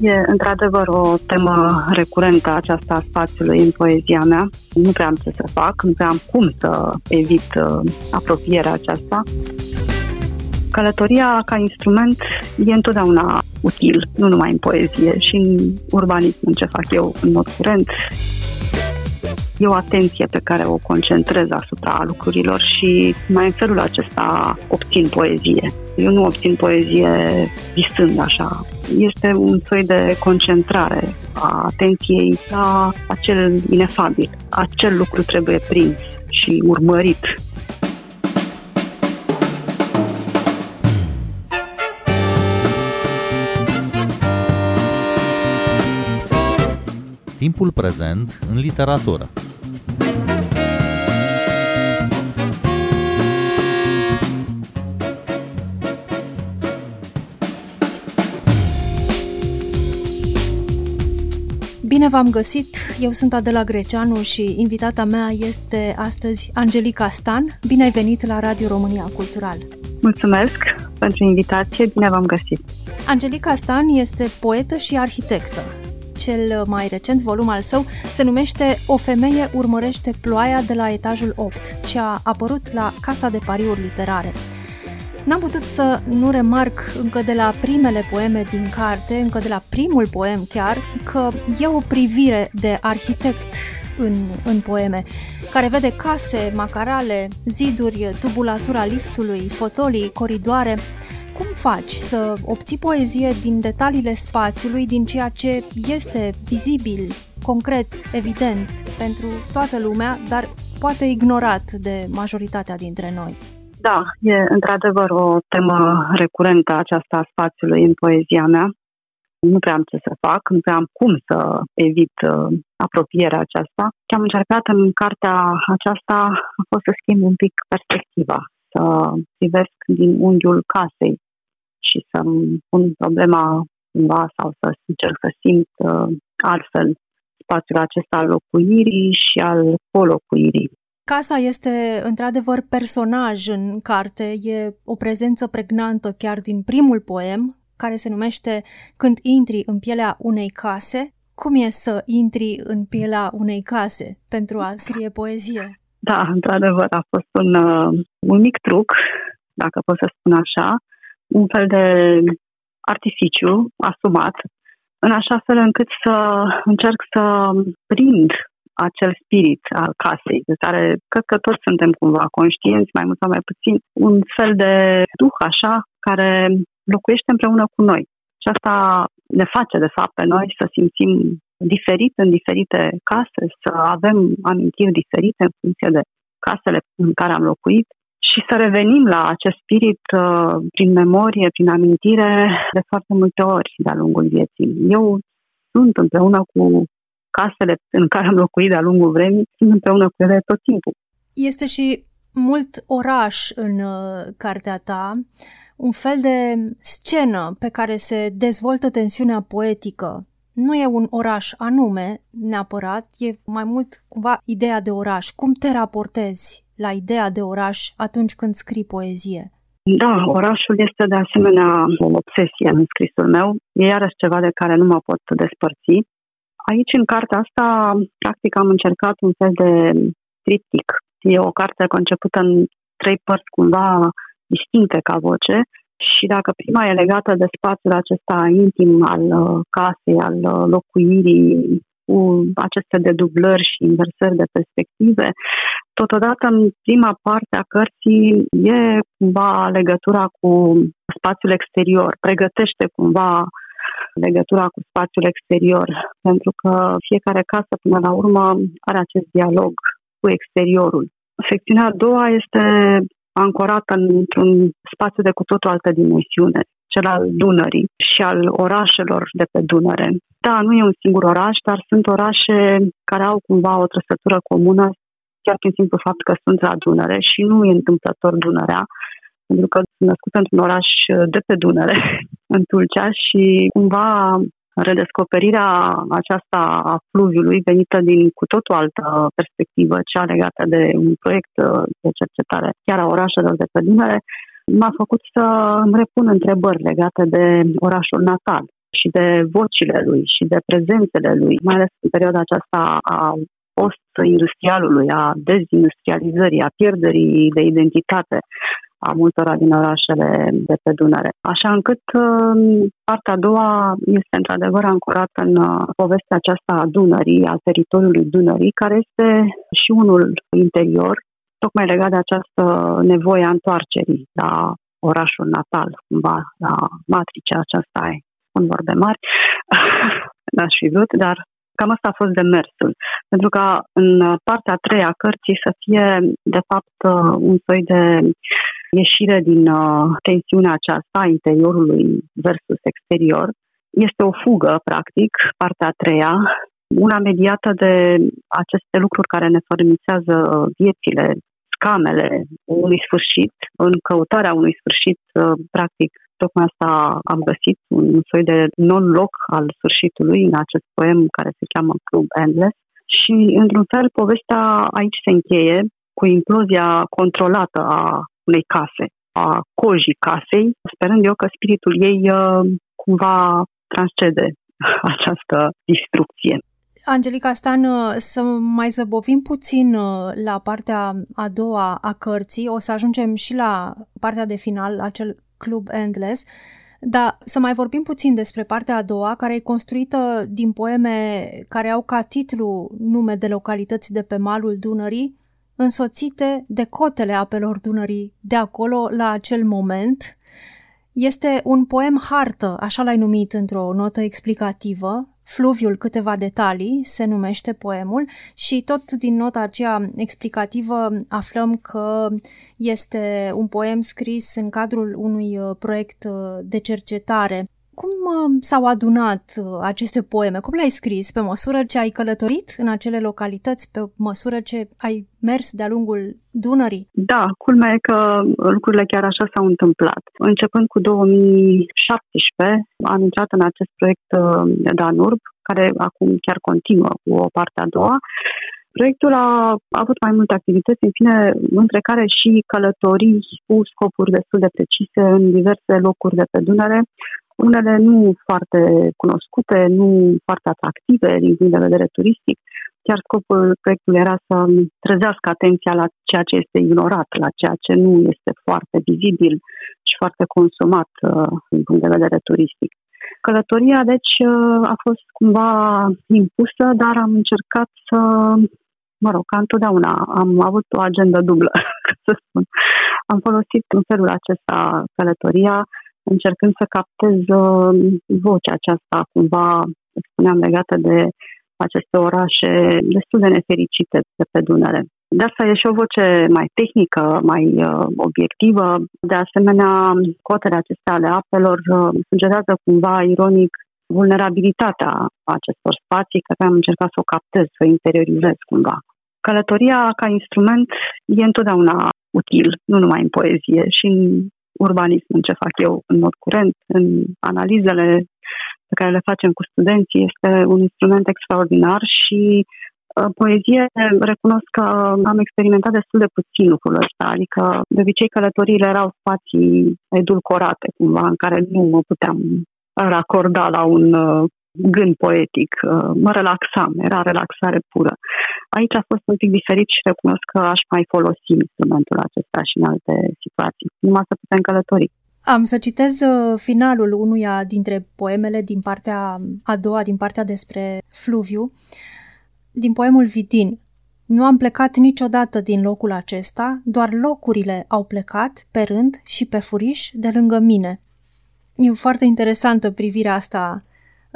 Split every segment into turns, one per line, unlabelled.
e într-adevăr o temă recurentă aceasta a spațiului în poezia mea. Nu prea am ce să fac, nu prea am cum să evit uh, apropierea aceasta. Călătoria ca instrument e întotdeauna util, nu numai în poezie, și în urbanism, în ce fac eu în mod curent. E o atenție pe care o concentrez asupra lucrurilor și mai în felul acesta obțin poezie. Eu nu obțin poezie visând așa. Este un soi de concentrare a atenției la acel inefabil. Acel lucru trebuie prins și urmărit
timpul prezent în literatură.
Bine v-am găsit! Eu sunt Adela Greceanu și invitata mea este astăzi Angelica Stan. Bine ai venit la Radio România Cultural!
Mulțumesc pentru invitație, bine v-am găsit!
Angelica Stan este poetă și arhitectă cel mai recent volum al său se numește O femeie urmărește ploaia de la etajul 8 și a apărut la Casa de Pariuri Literare. N-am putut să nu remarc încă de la primele poeme din carte, încă de la primul poem chiar, că e o privire de arhitect în, în poeme, care vede case, macarale, ziduri, tubulatura liftului, fotolii, coridoare, cum faci să obții poezie din detaliile spațiului, din ceea ce este vizibil, concret, evident pentru toată lumea, dar poate ignorat de majoritatea dintre noi?
Da, e într-adevăr o temă recurentă aceasta a spațiului în poezia mea. Nu prea am ce să fac, nu prea am cum să evit uh, apropierea aceasta. Ce am încercat în cartea aceasta a fost să schimb un pic perspectiva, să privesc din unghiul casei, și să-mi pun problema cumva sau să încerc să simt uh, altfel spațiul acesta al locuirii și al colocuirii.
Casa este într-adevăr personaj în carte, e o prezență pregnantă chiar din primul poem, care se numește Când intri în pielea unei case. Cum e să intri în pielea unei case pentru a scrie poezie?
Da, într-adevăr, a fost un, uh, un mic truc, dacă pot să spun așa, un fel de artificiu asumat, în așa fel încât să încerc să prind acel spirit al casei, de care cred că toți suntem cumva conștienți, mai mult sau mai puțin, un fel de duh așa, care locuiește împreună cu noi. Și asta ne face, de fapt, pe noi să simțim diferit în diferite case, să avem amintiri diferite în funcție de casele în care am locuit și să revenim la acest spirit uh, prin memorie, prin amintire, de foarte multe ori de-a lungul vieții. Eu sunt împreună cu casele în care am locuit de-a lungul vremii, sunt împreună cu ele tot timpul.
Este și mult oraș în uh, cartea ta, un fel de scenă pe care se dezvoltă tensiunea poetică. Nu e un oraș anume, neapărat, e mai mult cumva ideea de oraș. Cum te raportezi la ideea de oraș atunci când scrii poezie?
Da, orașul este de asemenea o obsesie în scrisul meu. E iarăși ceva de care nu mă pot despărți. Aici, în cartea asta, practic am încercat un fel de triptic. E o carte concepută în trei părți cumva distincte ca voce și dacă prima e legată de spațiul acesta intim al uh, casei, al uh, locuirii, cu aceste dedublări și inversări de perspective. Totodată, în prima parte a cărții e cumva legătura cu spațiul exterior, pregătește cumva legătura cu spațiul exterior, pentru că fiecare casă, până la urmă, are acest dialog cu exteriorul. Secțiunea a doua este ancorată într-un spațiu de cu totul altă dimensiune, cel al Dunării și al orașelor de pe Dunăre. Da, nu e un singur oraș, dar sunt orașe care au cumva o trăsătură comună, chiar prin simplu fapt că sunt la Dunăre și nu e întâmplător Dunărea, pentru că sunt născut într-un oraș de pe Dunăre, în Tulcea și cumva redescoperirea aceasta a fluviului venită din cu totul altă perspectivă, cea legată de un proiect de cercetare chiar a orașelor de pe Dunăre, m-a făcut să îmi repun întrebări legate de orașul natal și de vocile lui și de prezențele lui, mai ales în perioada aceasta a post-industrialului, a dezindustrializării, a pierderii de identitate a multora din orașele de pe Dunăre. Așa încât um, partea a doua este într-adevăr ancorată în uh, povestea aceasta a Dunării, a teritoriului Dunării, care este și unul interior, tocmai legat de această nevoie a întoarcerii la orașul natal, cumva, la matricea aceasta, spun vorbe mari, n-aș fi vrut, dar cam asta a fost demersul. Pentru ca în partea a treia a cărții să fie, de fapt, uh, un soi de ieșire din uh, tensiunea aceasta a interiorului versus exterior. Este o fugă, practic, partea a treia, una mediată de aceste lucruri care ne fărâmițează viețile, scamele unui sfârșit, în căutarea unui sfârșit, uh, practic, tocmai asta am găsit, un soi de non-loc al sfârșitului în acest poem care se cheamă Club Endless. Și, într-un fel, povestea aici se încheie cu implozia controlată a unei case, a cojii casei, sperând eu că spiritul ei uh, cumva transcede această distrucție.
Angelica Stan, uh, să mai zăbovim puțin uh, la partea a doua a cărții, o să ajungem și la partea de final, acel Club Endless, dar să mai vorbim puțin despre partea a doua, care e construită din poeme care au ca titlu nume de localități de pe malul Dunării, însoțite de cotele apelor Dunării de acolo la acel moment. Este un poem hartă, așa l-ai numit într-o notă explicativă, Fluviul câteva detalii se numește poemul și tot din nota aceea explicativă aflăm că este un poem scris în cadrul unui uh, proiect uh, de cercetare cum uh, s-au adunat uh, aceste poeme? Cum le-ai scris? Pe măsură ce ai călătorit în acele localități? Pe măsură ce ai mers de-a lungul Dunării?
Da, culmea e că lucrurile chiar așa s-au întâmplat. Începând cu 2017, am intrat în acest proiect uh, Danurb, care acum chiar continuă cu o parte a doua. Proiectul a avut mai multe activități, în fine, între care și călătorii cu scopuri destul de precise în diverse locuri de pe Dunăre, unele nu foarte cunoscute, nu foarte atractive din punct de vedere turistic. Chiar scopul proiectului era să trezească atenția la ceea ce este ignorat, la ceea ce nu este foarte vizibil și foarte consumat uh, din punct de vedere turistic. Călătoria, deci, uh, a fost cumva impusă, dar am încercat să, mă rog, ca întotdeauna, am avut o agendă dublă, să spun. Am folosit în felul acesta călătoria încercând să captez uh, vocea aceasta cumva, spuneam, legată de aceste orașe destul de nefericite de pe Dunăre. De asta e și o voce mai tehnică, mai uh, obiectivă. De asemenea, cotele acestea ale apelor uh, sugerează cumva ironic vulnerabilitatea acestor spații, care am încercat să o captez, să o interiorizez cumva. Călătoria ca instrument e întotdeauna util, nu numai în poezie, și în urbanism, în ce fac eu în mod curent, în analizele pe care le facem cu studenții, este un instrument extraordinar și uh, poezie, recunosc că am experimentat destul de puțin lucrul ăsta, adică de obicei călătoriile erau spații edulcorate cumva, în care nu mă puteam racorda la un uh, gând poetic, uh, mă relaxam, era relaxare pură. Aici a fost un pic diferit și recunosc că aș mai folosi instrumentul acesta și în alte situații, numai să putem călători.
Am să citez uh, finalul unuia dintre poemele din partea a doua, din partea despre Fluviu, din poemul Vidin. Nu am plecat niciodată din locul acesta, doar locurile au plecat pe rând și pe furiș de lângă mine. E foarte interesantă privirea asta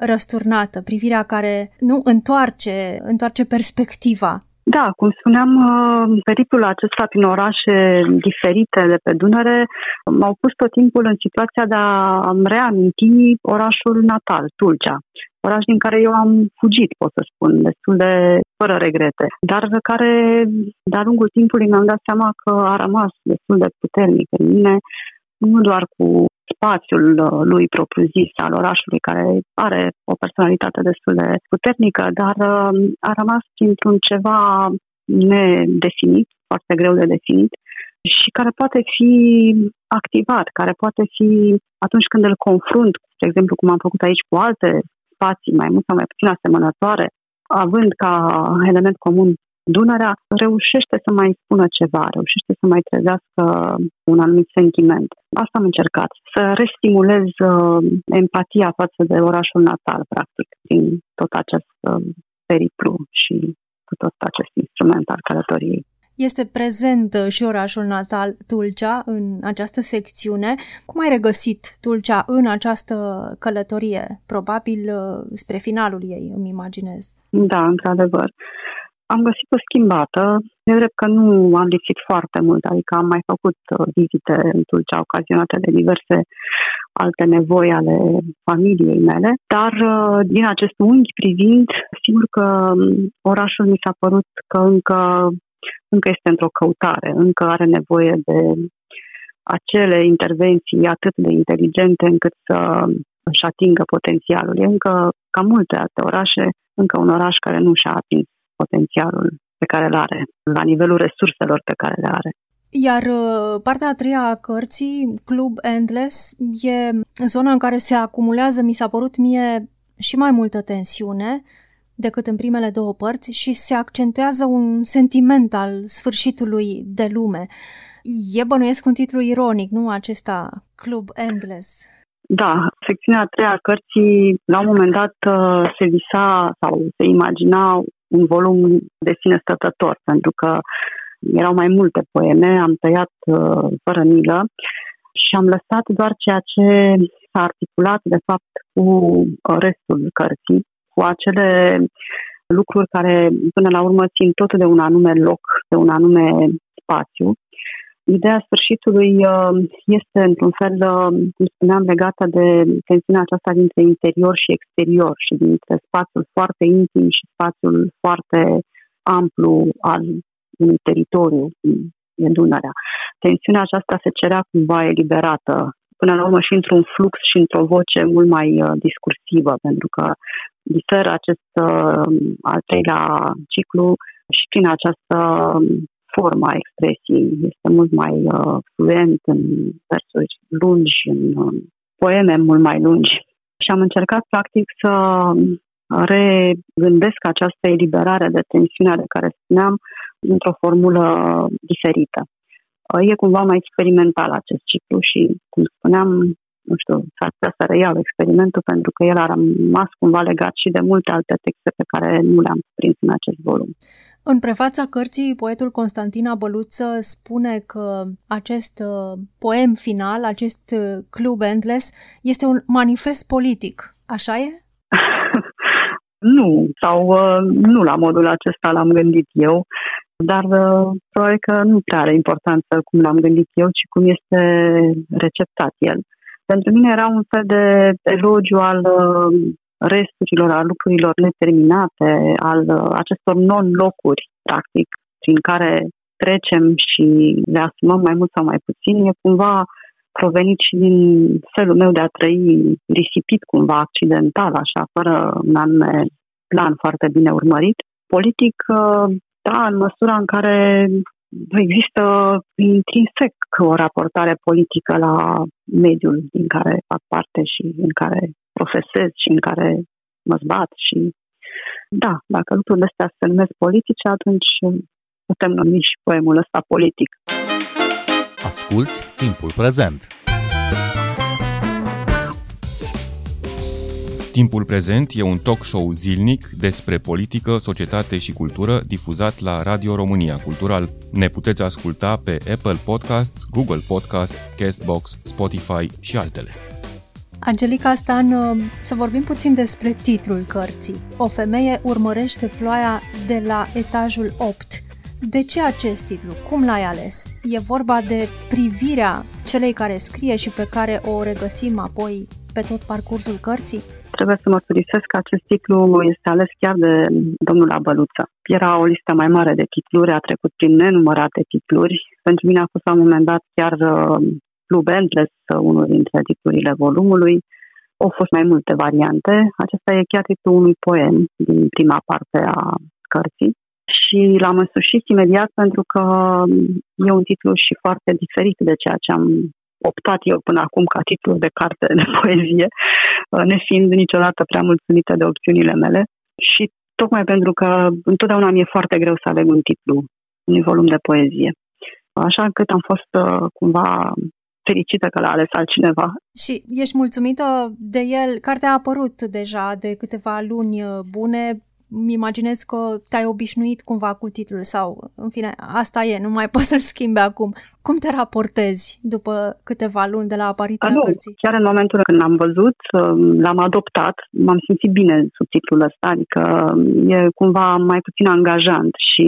răsturnată, privirea care nu întoarce, întoarce perspectiva.
Da, cum spuneam, uh, periplul acesta prin orașe diferite de pe Dunăre m-au pus tot timpul în situația de a reaminti orașul natal, Tulcea. Oraș din care eu am fugit, pot să spun, destul de fără regrete, dar care de-a lungul timpului mi-am dat seama că a rămas destul de puternic în mine, nu doar cu spațiul uh, lui propriu-zis al orașului, care are o personalitate destul de puternică, dar uh, a rămas într-un ceva nedefinit, foarte greu de definit, și care poate fi activat, care poate fi atunci când îl confrunt, de exemplu, cum am făcut aici cu alte spații mai mult sau mai puțin asemănătoare, având ca element comun Dunărea, reușește să mai spună ceva, reușește să mai trezească un anumit sentiment. Asta am încercat, să restimulez uh, empatia față de orașul natal, practic, din tot acest uh, periplu și cu tot acest instrument al călătoriei.
Este prezent uh, și orașul natal Tulcea în această secțiune. Cum ai regăsit Tulcea în această călătorie? Probabil uh, spre finalul ei, îmi imaginez.
Da, într-adevăr. Am găsit-o schimbată. E drept că nu am lipsit foarte mult, adică am mai făcut uh, vizite în Tulcea ocazionate de diverse alte nevoi ale familiei mele, dar din acest unghi privind, sigur că um, orașul mi s-a părut că încă încă este într-o căutare, încă are nevoie de acele intervenții atât de inteligente încât să își atingă potențialul. E încă, ca multe alte orașe, încă un oraș care nu și-a atins potențialul pe care îl are, la nivelul resurselor pe care le are.
Iar uh, partea a treia a cărții, Club Endless, e zona în care se acumulează, mi s-a părut mie, și mai multă tensiune, decât în primele două părți și se accentuează un sentiment al sfârșitului de lume. E bănuiesc un titlu ironic, nu acesta, Club Endless.
Da, secțiunea a treia a cărții, la un moment dat uh, se visa sau se imagina un volum de sine stătător, pentru că erau mai multe poeme, am tăiat uh, fără milă și am lăsat doar ceea ce s-a articulat, de fapt, cu uh, restul cărții cu acele lucruri care până la urmă țin tot de un anume loc, de un anume spațiu. Ideea sfârșitului uh, este, într-un fel, uh, cum spuneam, legată de tensiunea aceasta dintre interior și exterior și dintre spațiul foarte intim și spațiul foarte amplu al unui teritoriu, e Dunărea. Tensiunea aceasta se cerea cumva eliberată până la urmă și într-un flux și într-o voce mult mai uh, discursivă, pentru că diferă acest uh, al treilea ciclu și prin această um, forma expresiei. Este mult mai uh, fluent în versuri lungi, în uh, poeme mult mai lungi. Și am încercat, practic, să um, regândesc această eliberare de tensiune de care spuneam într-o formulă diferită. E cumva mai experimental acest ciclu și, cum spuneam, nu știu, s-ar putea să reiau experimentul pentru că el a rămas cumva legat și de multe alte texte pe care nu le-am prins în acest volum.
În prefața cărții, poetul Constantina Băluță spune că acest uh, poem final, acest uh, Club Endless, este un manifest politic. Așa e?
nu, sau uh, nu la modul acesta l-am gândit eu, dar probabil că nu prea are importanță cum l-am gândit eu, ci cum este receptat el. Pentru mine era un fel de elogiu al uh, resturilor, al lucrurilor neterminate, al uh, acestor non-locuri, practic, prin care trecem și le asumăm mai mult sau mai puțin, e cumva provenit și din felul meu de a trăi risipit cumva accidental, așa, fără un anume plan foarte bine urmărit. Politic, uh, da, în măsura în care există intrinsec o raportare politică la mediul din care fac parte și în care profesez și în care mă zbat și da, dacă lucrurile astea se numesc politice, atunci putem numi și poemul ăsta politic.
Asculți timpul prezent!
Timpul prezent e un talk show zilnic despre politică, societate și cultură difuzat la Radio România Cultural. Ne puteți asculta pe Apple Podcasts, Google Podcasts, Castbox, Spotify și altele.
Angelica Stan, uh, să vorbim puțin despre titlul cărții. O femeie urmărește ploaia de la etajul 8. De ce acest titlu? Cum l-ai ales? E vorba de privirea celei care scrie și pe care o regăsim apoi pe tot parcursul cărții?
Trebuie să mărturisesc că acest titlu este ales chiar de domnul Abăluță. Era o listă mai mare de titluri, a trecut prin nenumărate titluri. Pentru mine a fost la un moment dat chiar uh, Club Endless, uh, unul dintre titlurile volumului. Au fost mai multe variante. Acesta e chiar titlul unui poem din prima parte a cărții. și l-am însușit imediat pentru că e un titlu și foarte diferit de ceea ce am optat eu până acum ca titlu de carte de poezie, nefiind niciodată prea mulțumită de opțiunile mele. Și tocmai pentru că întotdeauna mi-e foarte greu să aleg un titlu, un volum de poezie. Așa încât am fost uh, cumva fericită că l-a ales altcineva.
Și ești mulțumită de el? Cartea a apărut deja de câteva luni uh, bune îmi imaginez că te-ai obișnuit cumva cu titlul sau, în fine, asta e, nu mai poți să-l schimbi acum. Cum te raportezi după câteva luni de la apariția
A, nu,
cărții?
Chiar în momentul când l-am văzut, um, l-am adoptat, m-am simțit bine sub titlul ăsta, adică um, e cumva mai puțin angajant și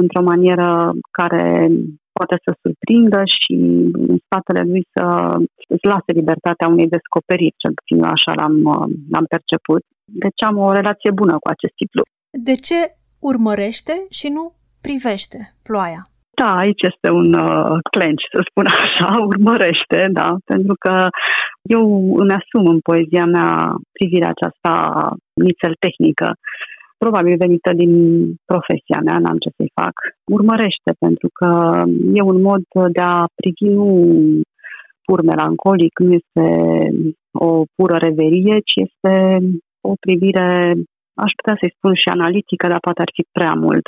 într-o manieră care poate să surprindă și în spatele lui să îți lase libertatea unei descoperiri, cel puțin eu așa l-am, um, l-am perceput. Deci am o relație bună cu acest titlu.
De ce urmărește și nu privește ploaia?
Da, aici este un uh, clench, să spun așa, urmărește, da, pentru că eu îmi asum în poezia mea privirea aceasta nițel tehnică, probabil venită din profesia mea, n-am ce să-i fac. Urmărește, pentru că e un mod de a privi nu pur melancolic, nu este o pură reverie, ci este o privire, aș putea să-i spun și analitică, dar poate ar fi prea mult,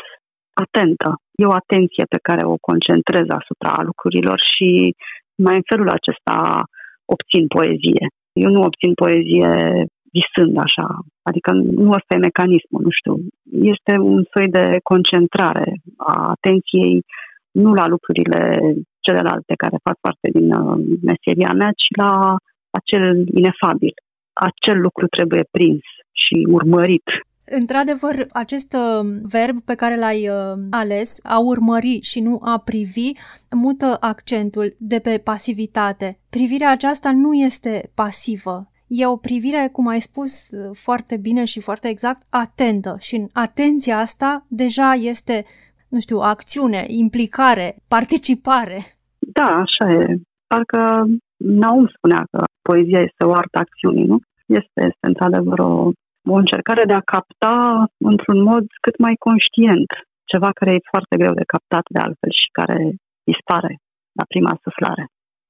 atentă. E o atenție pe care o concentrez asupra lucrurilor și mai în felul acesta obțin poezie. Eu nu obțin poezie visând așa, adică nu ăsta e mecanismul, nu știu. Este un soi de concentrare a atenției nu la lucrurile celelalte care fac parte din uh, meseria mea, ci la acel inefabil. Acel lucru trebuie prins și urmărit
Într-adevăr, acest uh, verb pe care l-ai uh, ales, a urmări și nu a privi, mută accentul de pe pasivitate. Privirea aceasta nu este pasivă. E o privire, cum ai spus uh, foarte bine și foarte exact, atentă. Și în atenția asta deja este, nu știu, acțiune, implicare, participare.
Da, așa e. Parcă Naum spunea că poezia este o artă acțiunii, nu? Este, este într-adevăr o o încercare de a capta într-un mod cât mai conștient ceva care e foarte greu de captat de altfel și care dispare la prima suflare.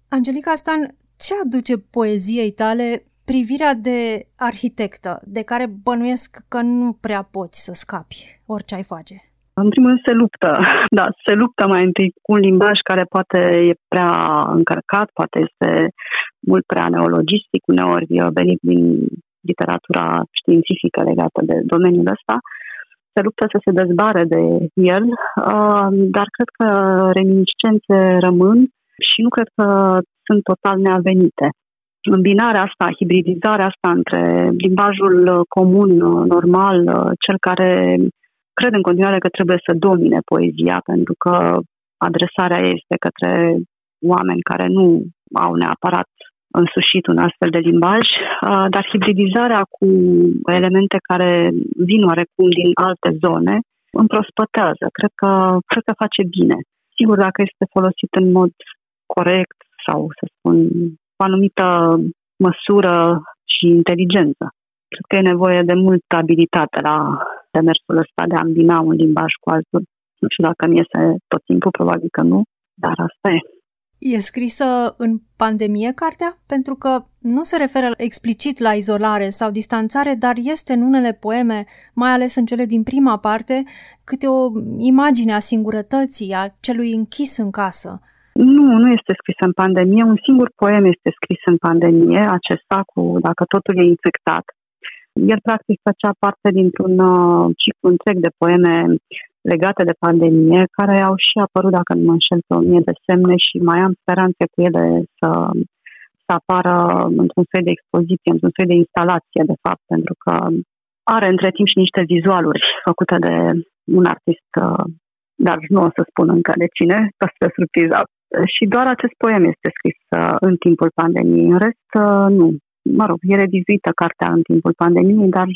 Angelica Stan, ce aduce poeziei tale privirea de arhitectă, de care bănuiesc că nu prea poți să scapi orice ai face?
În primul rând se luptă, da, se luptă mai întâi cu un limbaj care poate e prea încărcat, poate este mult prea neologistic, uneori venit din literatura științifică legată de domeniul ăsta, se luptă să se dezbare de el, uh, dar cred că reminiscențe rămân și nu cred că sunt total neavenite. Îmbinarea asta, hibridizarea asta între limbajul comun, normal, cel care cred în continuare că trebuie să domine poezia, pentru că adresarea este către oameni care nu au neapărat însușit un astfel de limbaj, dar hibridizarea cu elemente care vin oarecum din alte zone împrospătează. Cred că, cred că face bine. Sigur, dacă este folosit în mod corect sau, să spun, cu anumită măsură și inteligență. Cred că e nevoie de multă abilitate la demersul ăsta de a îmbina un limbaj cu altul. Nu știu dacă mi iese tot timpul, probabil că nu, dar asta e.
E scrisă în pandemie cartea? Pentru că nu se referă explicit la izolare sau distanțare, dar este în unele poeme, mai ales în cele din prima parte, câte o imagine a singurătății, a celui închis în casă.
Nu, nu este scris în pandemie. Un singur poem este scris în pandemie, acesta cu Dacă totul e infectat. El, practic, făcea parte dintr-un uh, ciclu întreg de poeme legate de pandemie, care au și apărut, dacă nu mă înșel, pe o mie de semne și mai am speranțe cu ele să, să apară într-un fel de expoziție, într-un fel de instalație, de fapt, pentru că are între timp și niște vizualuri făcute de un artist, uh, dar nu o să spun încă de cine, ca să surpriza. Și doar acest poem este scris uh, în timpul pandemiei. În rest, uh, nu. Mă rog, e revizuită cartea în timpul pandemiei, dar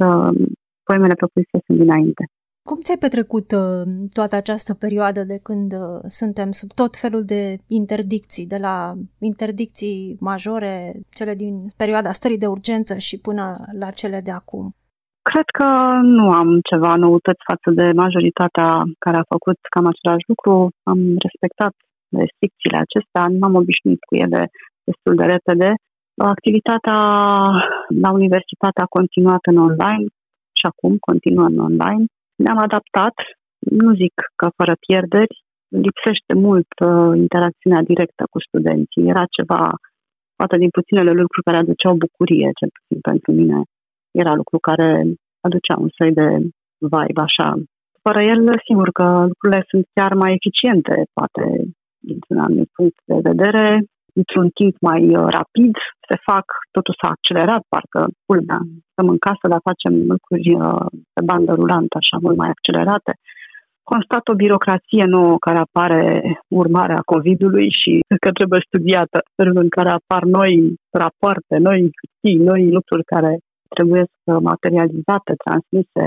poemele propuse sunt dinainte.
Cum ți-ai petrecut uh, toată această perioadă de când uh, suntem sub tot felul de interdicții, de la interdicții majore, cele din perioada stării de urgență și până la cele de acum?
Cred că nu am ceva noutăți față de majoritatea care a făcut cam același lucru. Am respectat restricțiile acestea, m-am obișnuit cu ele destul de repede. Activitatea la universitate a continuat în online și acum continuă în online. Ne-am adaptat, nu zic că fără pierderi, lipsește mult uh, interacțiunea directă cu studenții. Era ceva, poate din puținele lucruri care aduceau bucurie, cel puțin pentru mine. Era lucru care aducea un soi de vibe așa. Fără el, sigur că lucrurile sunt chiar mai eficiente, poate dintr-un anumit punct de vedere, într-un timp mai uh, rapid se fac, totul s-a accelerat, parcă culmea, stăm în casă, dar facem lucruri uh, pe bandă rulantă, așa, mult mai accelerate. Constat o birocrație nouă care apare urmarea COVID-ului și că trebuie studiată, felul în care apar noi rapoarte, noi hârtii, noi lucruri care trebuie să materializate, transmise,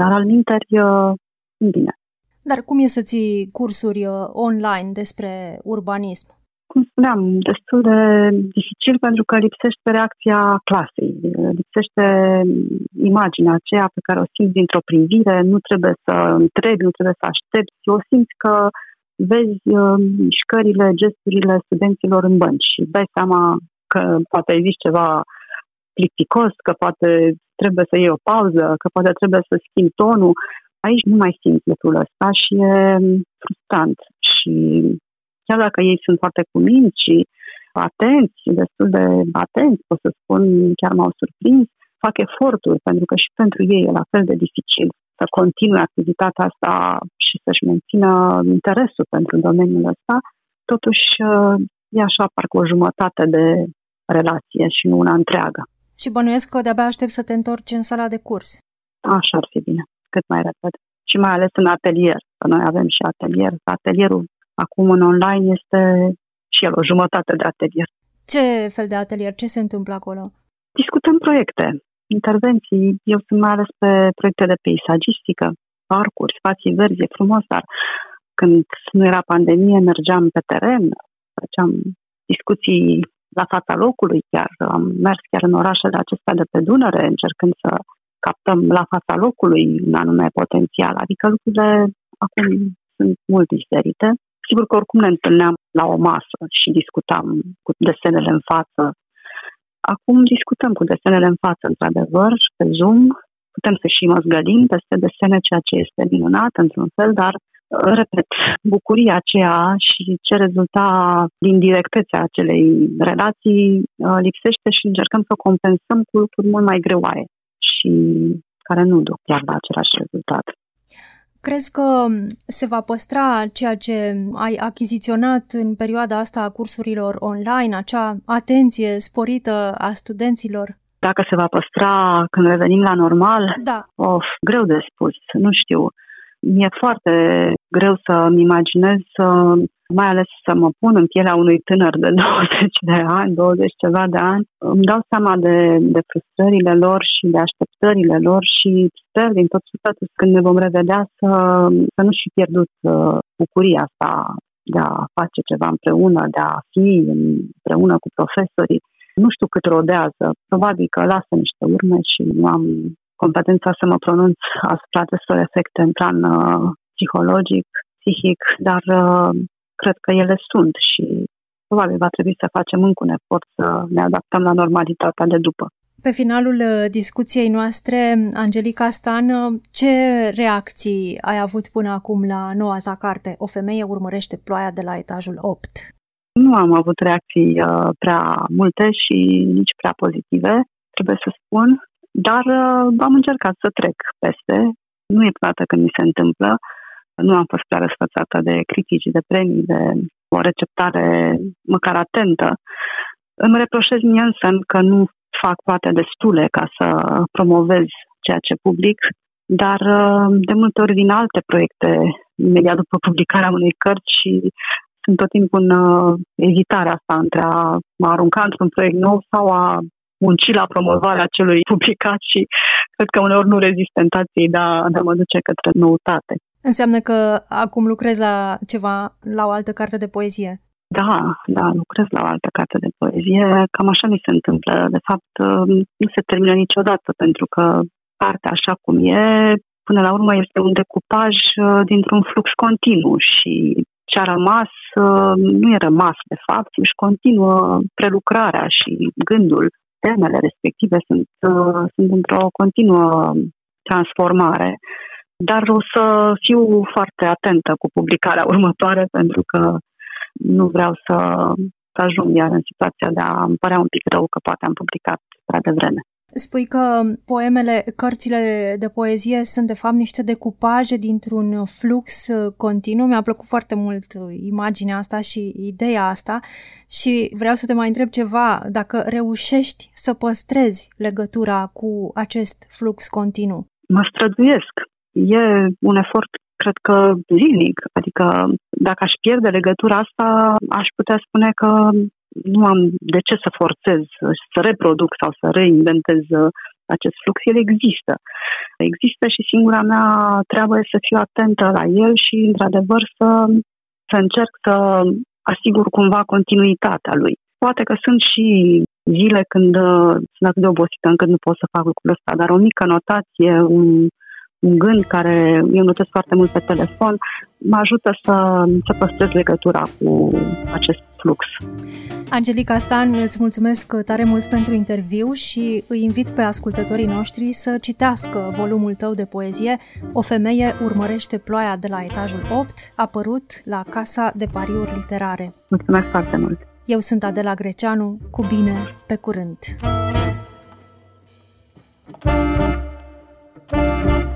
dar al minteri, uh, bine.
Dar cum e să ții cursuri online despre urbanism?
Cum spuneam, destul de dificil pentru că lipsește reacția clasei, lipsește imaginea aceea pe care o simți dintr-o privire, nu trebuie să întrebi, nu trebuie să aștepți, o simți că vezi uh, mișcările, gesturile studenților în bănci și dai seama că poate există ceva plicticos, că poate trebuie să iei o pauză, că poate trebuie să schimbi tonul. Aici nu mai simți lucrul ăsta și e frustrant. Și chiar dacă ei sunt foarte cuminți și atenți, destul de atenți, pot să spun, chiar m-au surprins, fac eforturi, pentru că și pentru ei e la fel de dificil să continue activitatea asta și să-și mențină interesul pentru domeniul ăsta, totuși e așa parcă o jumătate de relație și nu una întreagă.
Și bănuiesc că de-abia aștept să te întorci în sala de curs.
Așa ar fi bine, cât mai repede. Și mai ales în atelier, că noi avem și atelier. Atelierul Acum în online este și el o jumătate de atelier.
Ce fel de atelier? Ce se întâmplă acolo?
Discutăm proiecte, intervenții. Eu sunt mai ales pe proiecte de peisagistică, parcuri, spații verzi, e frumos, dar când nu era pandemie, mergeam pe teren, făceam discuții la fața locului chiar. Am mers chiar în orașele acestea de pe Dunăre, încercând să captăm la fața locului un anume potențial. Adică lucrurile acum sunt mult diferite. Sigur că oricum ne întâlneam la o masă și discutam cu desenele în față. Acum discutăm cu desenele în față, într-adevăr, pe Zoom. Putem să și măzgălim peste desene, ceea ce este minunat, într-un fel, dar, repet, bucuria aceea și ce rezulta din directețea acelei relații uh, lipsește și încercăm să compensăm cu lucruri mult mai greoaie și care nu duc chiar la același rezultat.
Crezi că se va păstra ceea ce ai achiziționat în perioada asta a cursurilor online, acea atenție sporită a studenților?
Dacă se va păstra când revenim la normal?
Da.
Of, greu de spus, nu știu. Mi-e foarte greu să-mi imaginez să mai ales să mă pun în pielea unui tânăr de 20 de ani, 20 ceva de ani, îmi dau seama de, de frustrările lor și de așteptările lor și sper din tot sufletul când ne vom revedea să, să nu și pierdut uh, bucuria asta de a face ceva împreună, de a fi împreună cu profesorii. Nu știu cât rodează, probabil că lasă niște urme și nu am competența să mă pronunț asupra acestor efecte în plan uh, psihologic, psihic, dar uh, cred că ele sunt și probabil va trebui să facem încă un efort să ne adaptăm la normalitatea de după.
Pe finalul uh, discuției noastre, Angelica Stan, uh, ce reacții ai avut până acum la noua ta carte? O femeie urmărește ploaia de la etajul 8.
Nu am avut reacții uh, prea multe și nici prea pozitive, trebuie să spun, dar uh, am încercat să trec peste. Nu e prima dată când mi se întâmplă. Nu am fost prea răsfățată de critici, de premii, de o receptare măcar atentă. Îmi reproșez mie însă că nu fac poate destule ca să promovez ceea ce public, dar uh, de multe ori vin alte proiecte imediat după publicarea unei cărți și sunt tot timpul în uh, ezitarea asta între a mă arunca într-un proiect nou sau a munci la promovarea celui publicat și cred că uneori nu rezist tentației de a, de a mă duce către noutate.
Înseamnă că acum lucrezi la ceva, la o altă carte de poezie?
Da, da, lucrez la o altă carte de poezie. Cam așa mi se întâmplă. De fapt, nu se termină niciodată, pentru că cartea așa cum e, până la urmă este un decupaj uh, dintr-un flux continuu și ce a rămas uh, nu e rămas, de fapt, își continuă prelucrarea și gândul. Temele respective sunt, uh, sunt într-o continuă transformare. Dar o să fiu foarte atentă cu publicarea următoare pentru că nu vreau să, să ajung iar în situația de a îmi părea un pic rău că poate am publicat prea devreme.
Spui că poemele, cărțile de poezie sunt de fapt niște decupaje dintr-un flux uh, continuu. Mi-a plăcut foarte mult uh, imaginea asta și ideea asta și vreau să te mai întreb ceva, dacă reușești să păstrezi legătura cu acest flux continuu.
Mă străduiesc. E un efort cred că zilnic. Adică dacă aș pierde legătura asta, aș putea spune că nu am de ce să forțez, să reproduc sau să reinventez uh, acest flux, el există. Există și singura mea treabă este să fiu atentă la el și, într-adevăr, să, să încerc să asigur cumva continuitatea lui. Poate că sunt și zile când uh, sunt atât de obosită încât nu pot să fac lucrul ăsta, dar o mică notație, un, un gând care eu notez foarte mult pe telefon, mă ajută să, să păstrez legătura cu acest flux.
Angelica Stan, îți mulțumesc tare mult pentru interviu și îi invit pe ascultătorii noștri să citească volumul tău de poezie O femeie urmărește ploaia de la etajul 8, apărut la Casa de Pariuri Literare.
Mulțumesc foarte mult!
Eu sunt Adela Greceanu, cu bine, pe curând! thank you